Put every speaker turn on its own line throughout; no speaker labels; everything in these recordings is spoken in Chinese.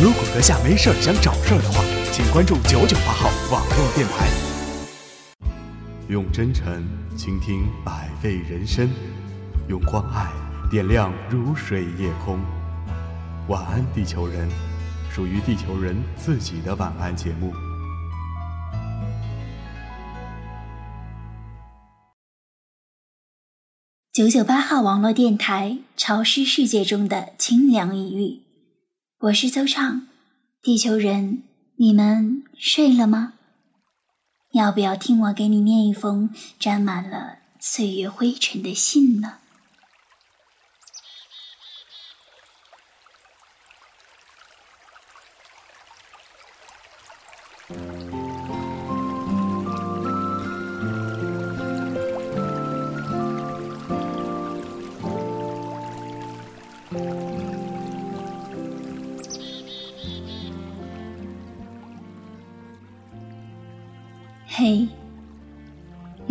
如果阁下没事儿想找事儿的话，请关注九九八号网络电台。用真诚倾听百味人生，用关爱点亮如水夜空。晚安，地球人，属于地球人自己的晚安节目。
九九八号网络电台，潮湿世界中的清凉一隅。我是邹畅，地球人，你们睡了吗？要不要听我给你念一封沾满了岁月灰尘的信呢？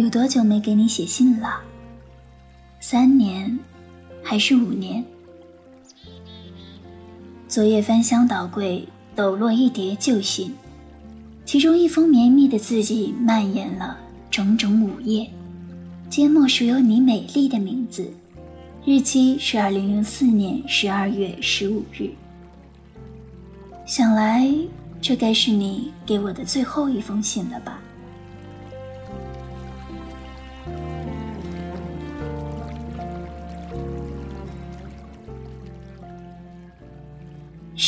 有多久没给你写信了？三年，还是五年？昨夜翻箱倒柜，抖落一叠旧信，其中一封绵密的字迹蔓延了整整五页，缄默署有你美丽的名字，日期是二零零四年十二月十五日。想来，这该是你给我的最后一封信了吧？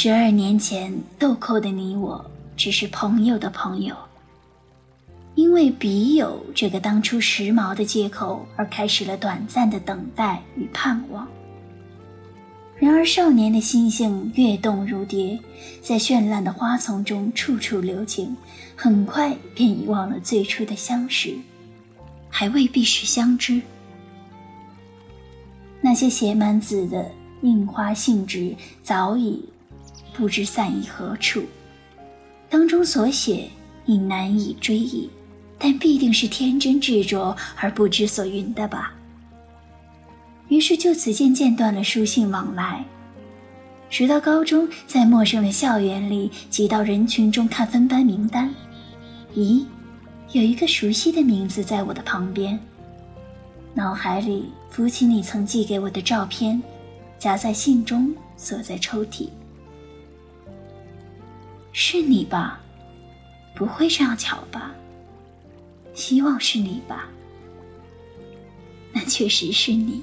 十二年前，豆蔻的你我只是朋友的朋友，因为笔友这个当初时髦的借口而开始了短暂的等待与盼望。然而，少年的心性跃动如蝶，在绚烂的花丛中处处留情，很快便遗忘了最初的相识，还未必是相知。那些写满字的印花信纸早已。不知散于何处，当中所写已难以追忆，但必定是天真执着而不知所云的吧。于是就此渐渐断了书信往来，直到高中，在陌生的校园里挤到人群中看分班名单，咦，有一个熟悉的名字在我的旁边，脑海里浮起你曾寄给我的照片，夹在信中，锁在抽屉。是你吧？不会这样巧吧？希望是你吧？那确实是你，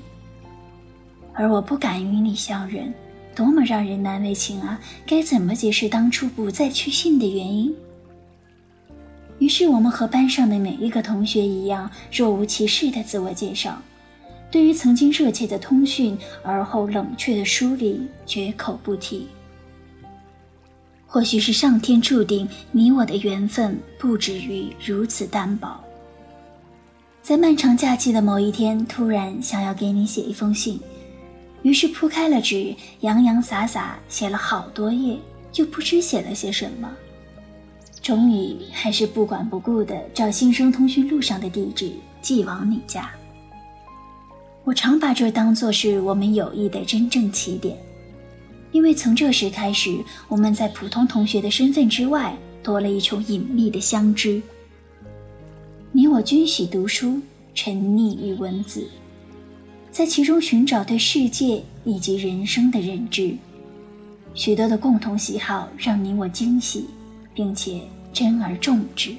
而我不敢与你相认，多么让人难为情啊！该怎么解释当初不再去信的原因？于是我们和班上的每一个同学一样，若无其事的自我介绍，对于曾经热切的通讯，而后冷却的疏离，绝口不提。或许是上天注定，你我的缘分不止于如此单薄。在漫长假期的某一天，突然想要给你写一封信，于是铺开了纸，洋洋洒洒写了好多页，又不知写了些什么。终于还是不管不顾的照新生通讯录上的地址寄往你家。我常把这当作是我们友谊的真正起点。因为从这时开始，我们在普通同学的身份之外，多了一重隐秘的相知。你我均喜读书，沉溺于文字，在其中寻找对世界以及人生的认知。许多的共同喜好让你我惊喜，并且珍而重之。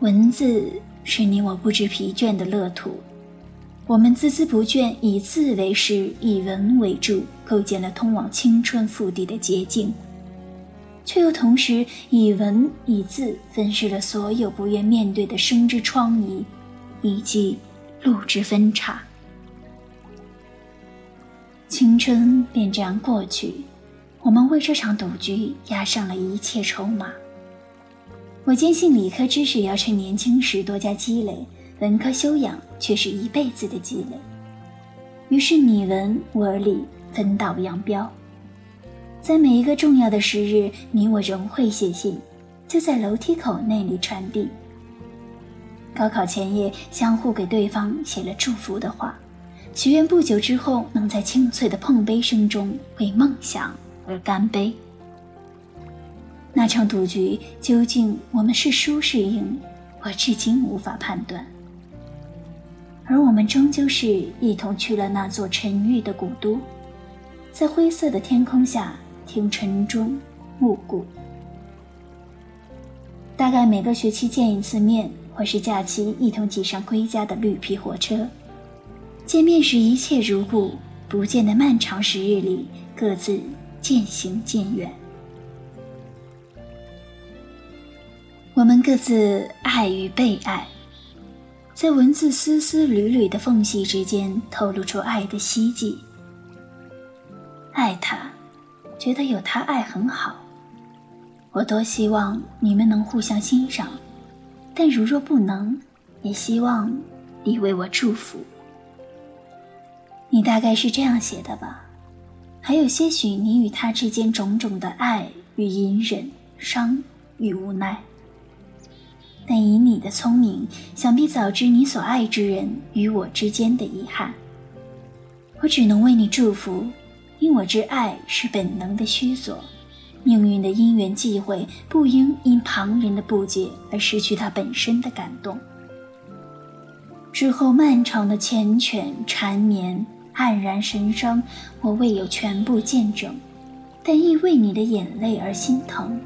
文字。是你我不知疲倦的乐土，我们孜孜不倦，以字为师，以文为柱，构建了通往青春腹地的捷径，却又同时以文以字分饰了所有不愿面对的生之疮痍，以及路之分岔。青春便这样过去，我们为这场赌局押上了一切筹码。我坚信理科知识要趁年轻时多加积累，文科修养却是一辈子的积累。于是你文我理分道扬镳，在每一个重要的时日，你我仍会写信，就在楼梯口那里传递。高考前夜，相互给对方写了祝福的话，许愿不久之后能在清脆的碰杯声中为梦想而干杯。那场赌局究竟我们是输是赢，我至今无法判断。而我们终究是一同去了那座沉郁的古都，在灰色的天空下听晨钟暮鼓。大概每个学期见一次面，或是假期一同挤上归家的绿皮火车。见面时一切如故，不见的漫长时日里，各自渐行渐远。我们各自爱与被爱。在文字丝丝缕缕的缝隙之间，透露出爱的希冀。爱他，觉得有他爱很好。我多希望你们能互相欣赏，但如若不能，也希望你为我祝福。你大概是这样写的吧？还有些许你与他之间种种的爱与隐忍、伤与无奈。但以你的聪明，想必早知你所爱之人与我之间的遗憾。我只能为你祝福，因我之爱是本能的虚索，命运的因缘际会不应因旁人的不解而失去它本身的感动。之后漫长的缱绻缠绵、黯然神伤，我未有全部见证，但亦为你的眼泪而心疼。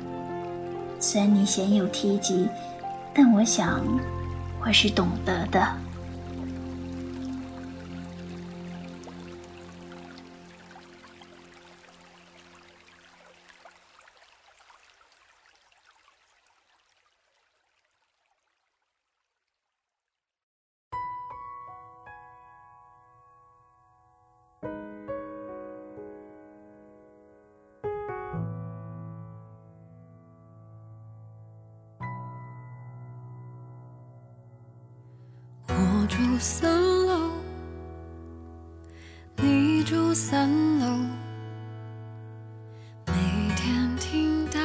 虽然你鲜有提及。但我想，我是懂得的。
三楼，你住三楼，每天听到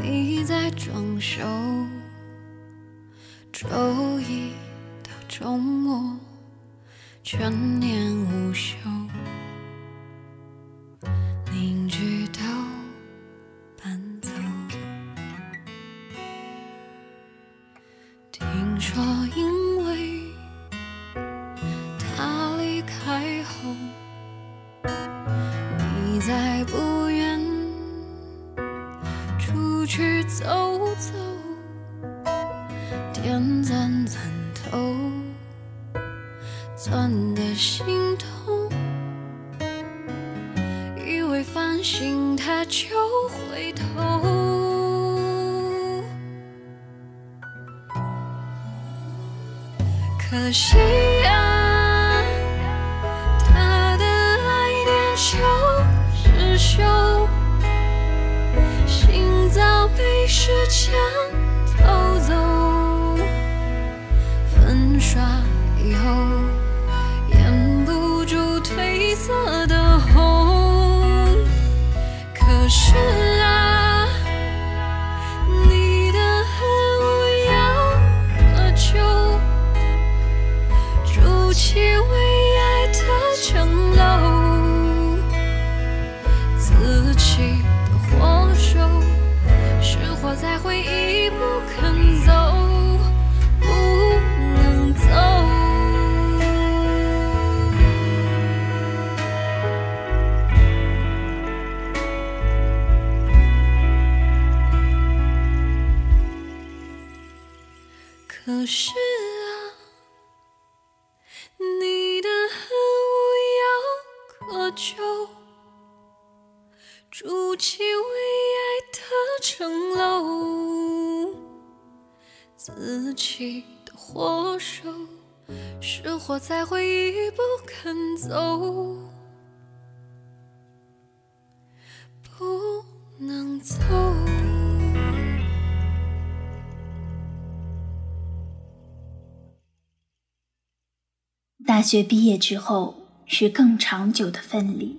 你在装修，周一到周末全年无休。钻可是啊，你的恨无药可救，筑起为爱的城楼，自己的火手，是活在回忆不肯走，不能走。
大学毕业之后是更长久的分离。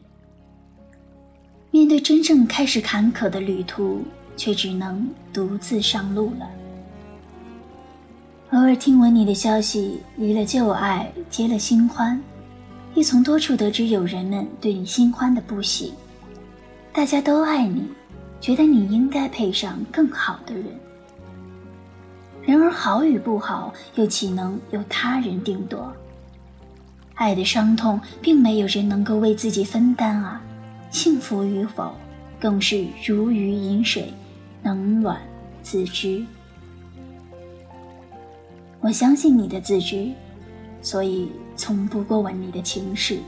面对真正开始坎坷的旅途，却只能独自上路了。偶尔听闻你的消息，离了旧爱，结了新欢，亦从多处得知友人们对你新欢的不喜。大家都爱你，觉得你应该配上更好的人。然而好与不好，又岂能由他人定夺？爱的伤痛，并没有人能够为自己分担啊！幸福与否，更是如鱼饮水，冷暖自知。我相信你的自知，所以从不过问你的情事。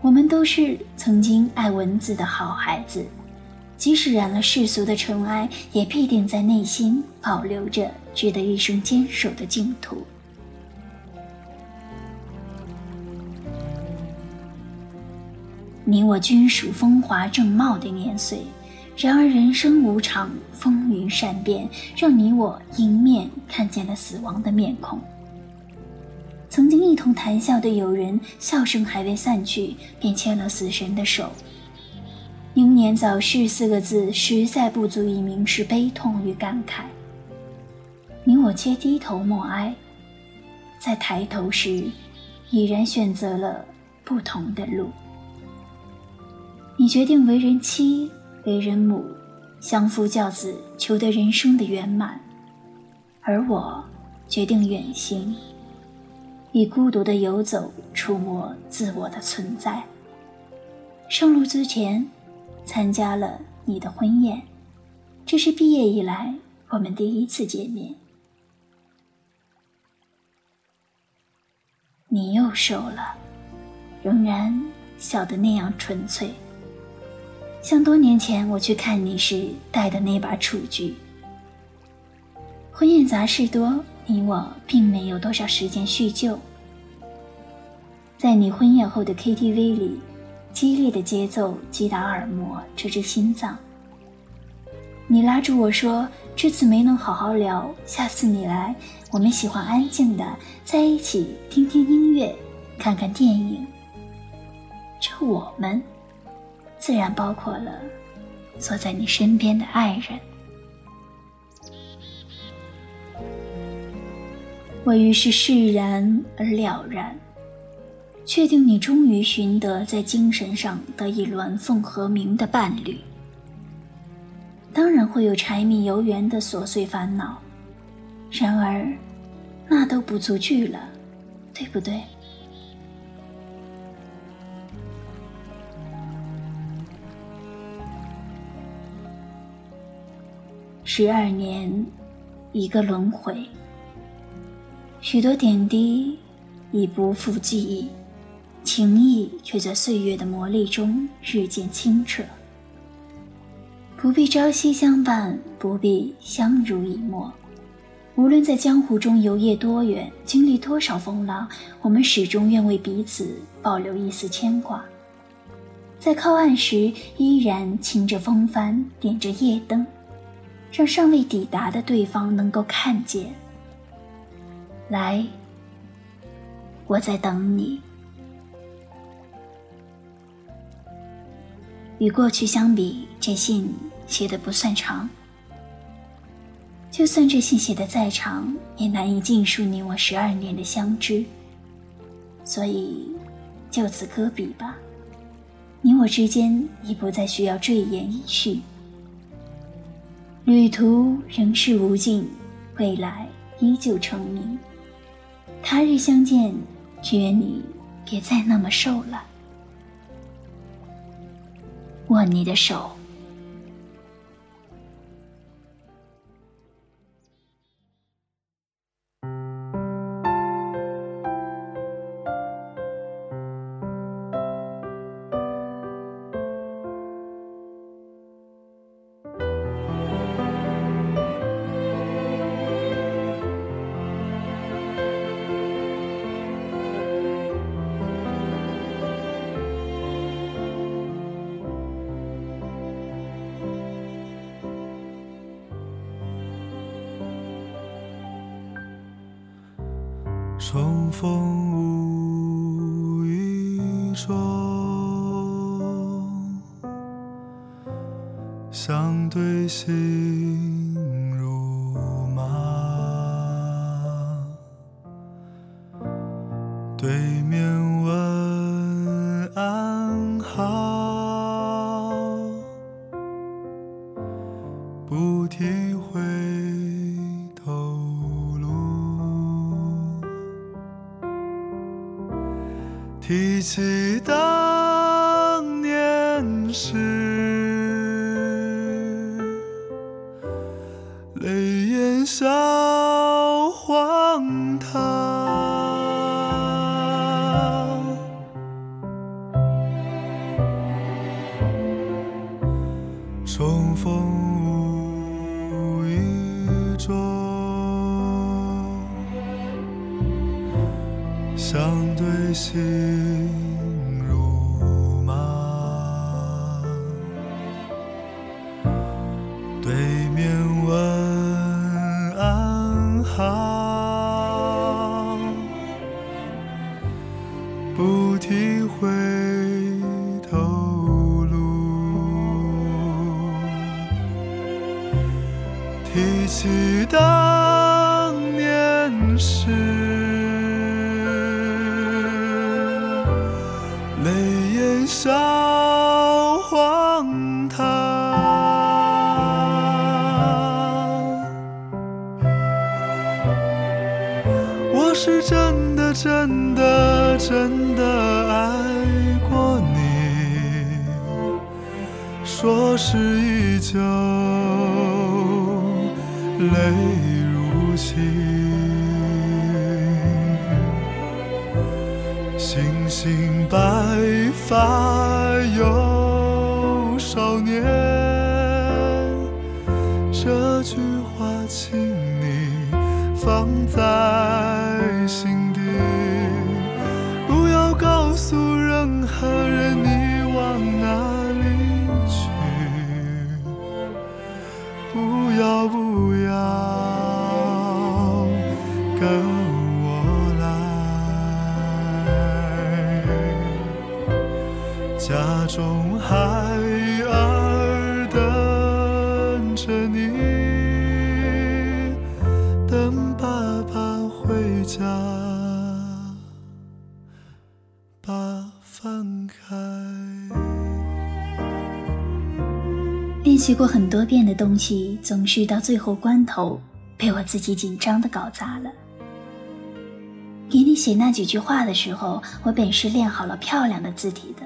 我们都是曾经爱文字的好孩子，即使染了世俗的尘埃，也必定在内心保留着值得一生坚守的净土。你我均属风华正茂的年岁。然而人生无常，风云善变，让你我迎面看见了死亡的面孔。曾经一同谈笑的友人，笑声还未散去，便牵了死神的手。英年早逝四个字，实在不足以明示悲痛与感慨。你我皆低头默哀，在抬头时，已然选择了不同的路。你决定为人妻。为人母，相夫教子，求得人生的圆满；而我决定远行，以孤独的游走，触摸自我的存在。上路之前，参加了你的婚宴，这是毕业以来我们第一次见面。你又瘦了，仍然笑得那样纯粹。像多年前我去看你时带的那把楚菊。婚宴杂事多，你我并没有多少时间叙旧。在你婚宴后的 KTV 里，激烈的节奏击打耳膜，直至心脏。你拉住我说：“这次没能好好聊，下次你来，我们喜欢安静的在一起听听音乐，看看电影。”这我们。自然包括了坐在你身边的爱人。我于是释然而了然，确定你终于寻得在精神上得以鸾凤和鸣的伴侣。当然会有柴米油盐的琐碎烦恼，然而那都不足惧了，对不对？十二年，一个轮回。许多点滴已不复记忆，情谊却在岁月的磨砺中日渐清澈。不必朝夕相伴，不必相濡以沫。无论在江湖中游曳多远，经历多少风浪，我们始终愿为彼此保留一丝牵挂。在靠岸时，依然擎着风帆，点着夜灯。让尚未抵达的对方能够看见。来，我在等你。与过去相比，这信写的不算长。就算这信写的再长，也难以尽数你我十二年的相知。所以，就此搁笔吧。你我之间已不再需要赘言以叙。旅途仍是无尽，未来依旧成谜。他日相见，只愿你别再那么瘦了。握你的手。
风无意中相对心如麻。对面忆当年时，泪眼笑提起当年事，泪眼笑荒唐。我是真的真的真的爱过你，说是依旧，花请你放在
练习过很多遍的东西，总是到最后关头被我自己紧张的搞砸了。给你写那几句话的时候，我本是练好了漂亮的字体的，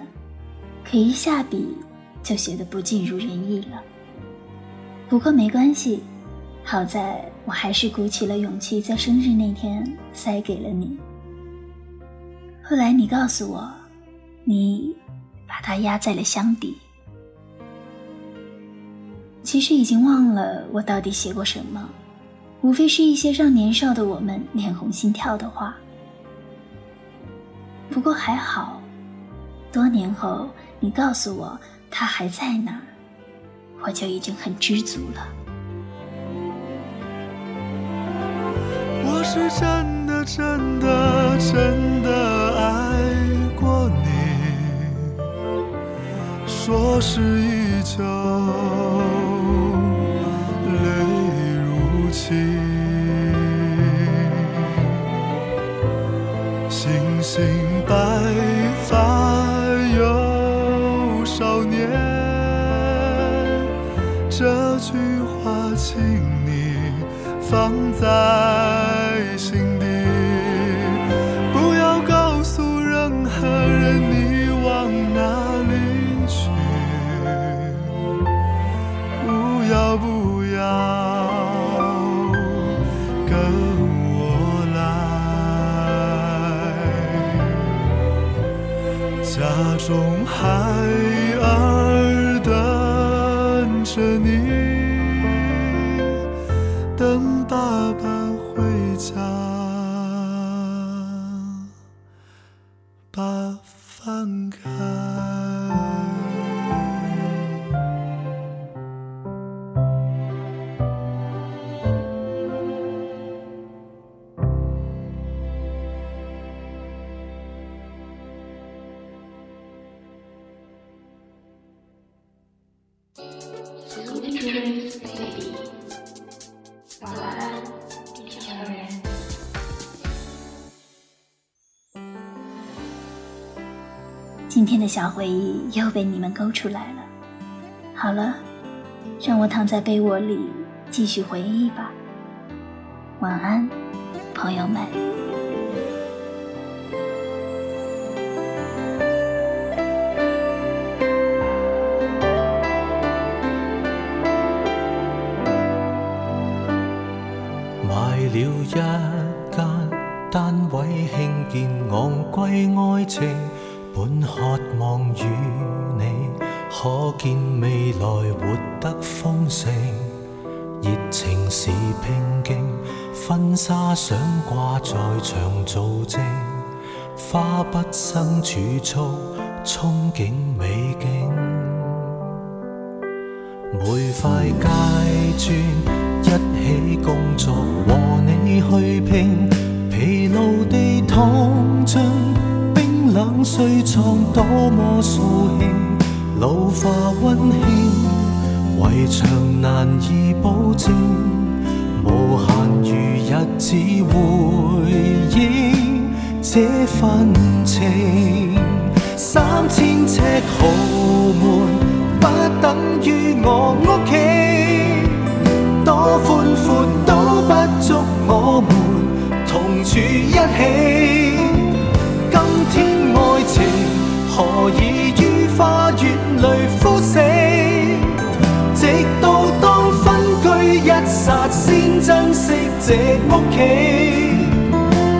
可一下笔就写得不尽如人意了。不过没关系，好在我还是鼓起了勇气，在生日那天塞给了你。后来你告诉我，你把它压在了箱底。其实已经忘了我到底写过什么，无非是一些让年少的我们脸红心跳的话。不过还好，多年后你告诉我他还在那儿，我就已经很知足了。
我是真的真的真的爱过你，说是依旧，在心底，不要告诉任何人你往哪里去，不要不要跟我来，家中孩
今天的小回忆又被你们勾出来了。好了，让我躺在被窝里继续回忆吧。晚安，朋友们。
婚纱想挂在墙做证，花不生储蓄，憧憬美景。每块街砖一起工作，和你去拼，疲劳地躺进冰。冷睡床多么扫兴，老化温馨，围墙难以保证，无限余日子回忆这份情。三千尺豪门不等于我屋企，多宽阔屋企，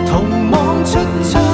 同望出窗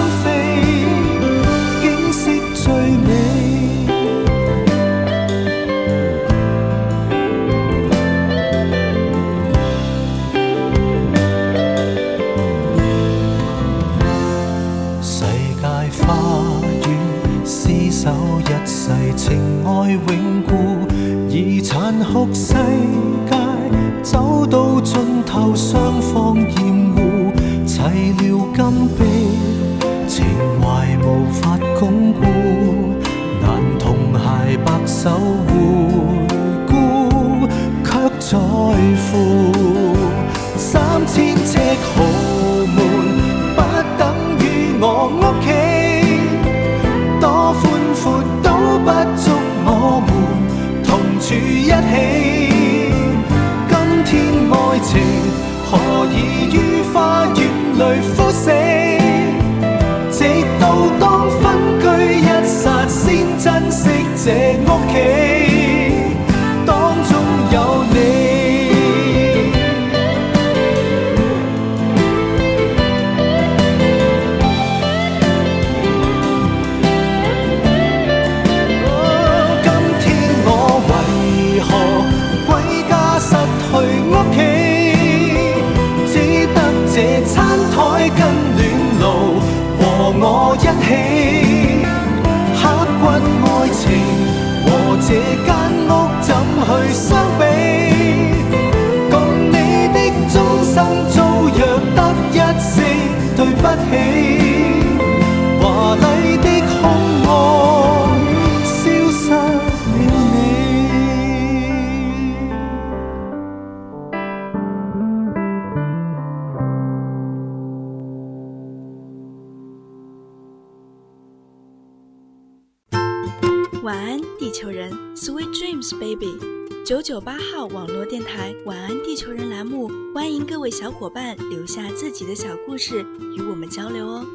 晚安，地球人，Sweet dreams, baby。九九八号网络电台《晚安地球人》栏目，欢迎各位小伙伴留下自己的小故事与我们交流哦。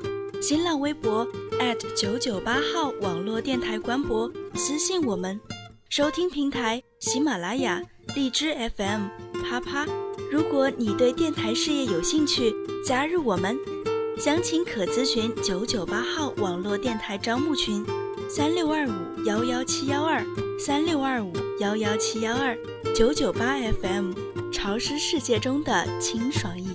新浪微博九九八号网络电台官博私信我们。收听平台：喜马拉雅、荔枝 FM、啪啪。如果你对电台事业有兴趣，加入我们，详情可咨询九九八号网络电台招募群。三六二五幺幺七幺二，三六二五幺幺七幺二，九九八 FM，潮湿世界中的清爽一。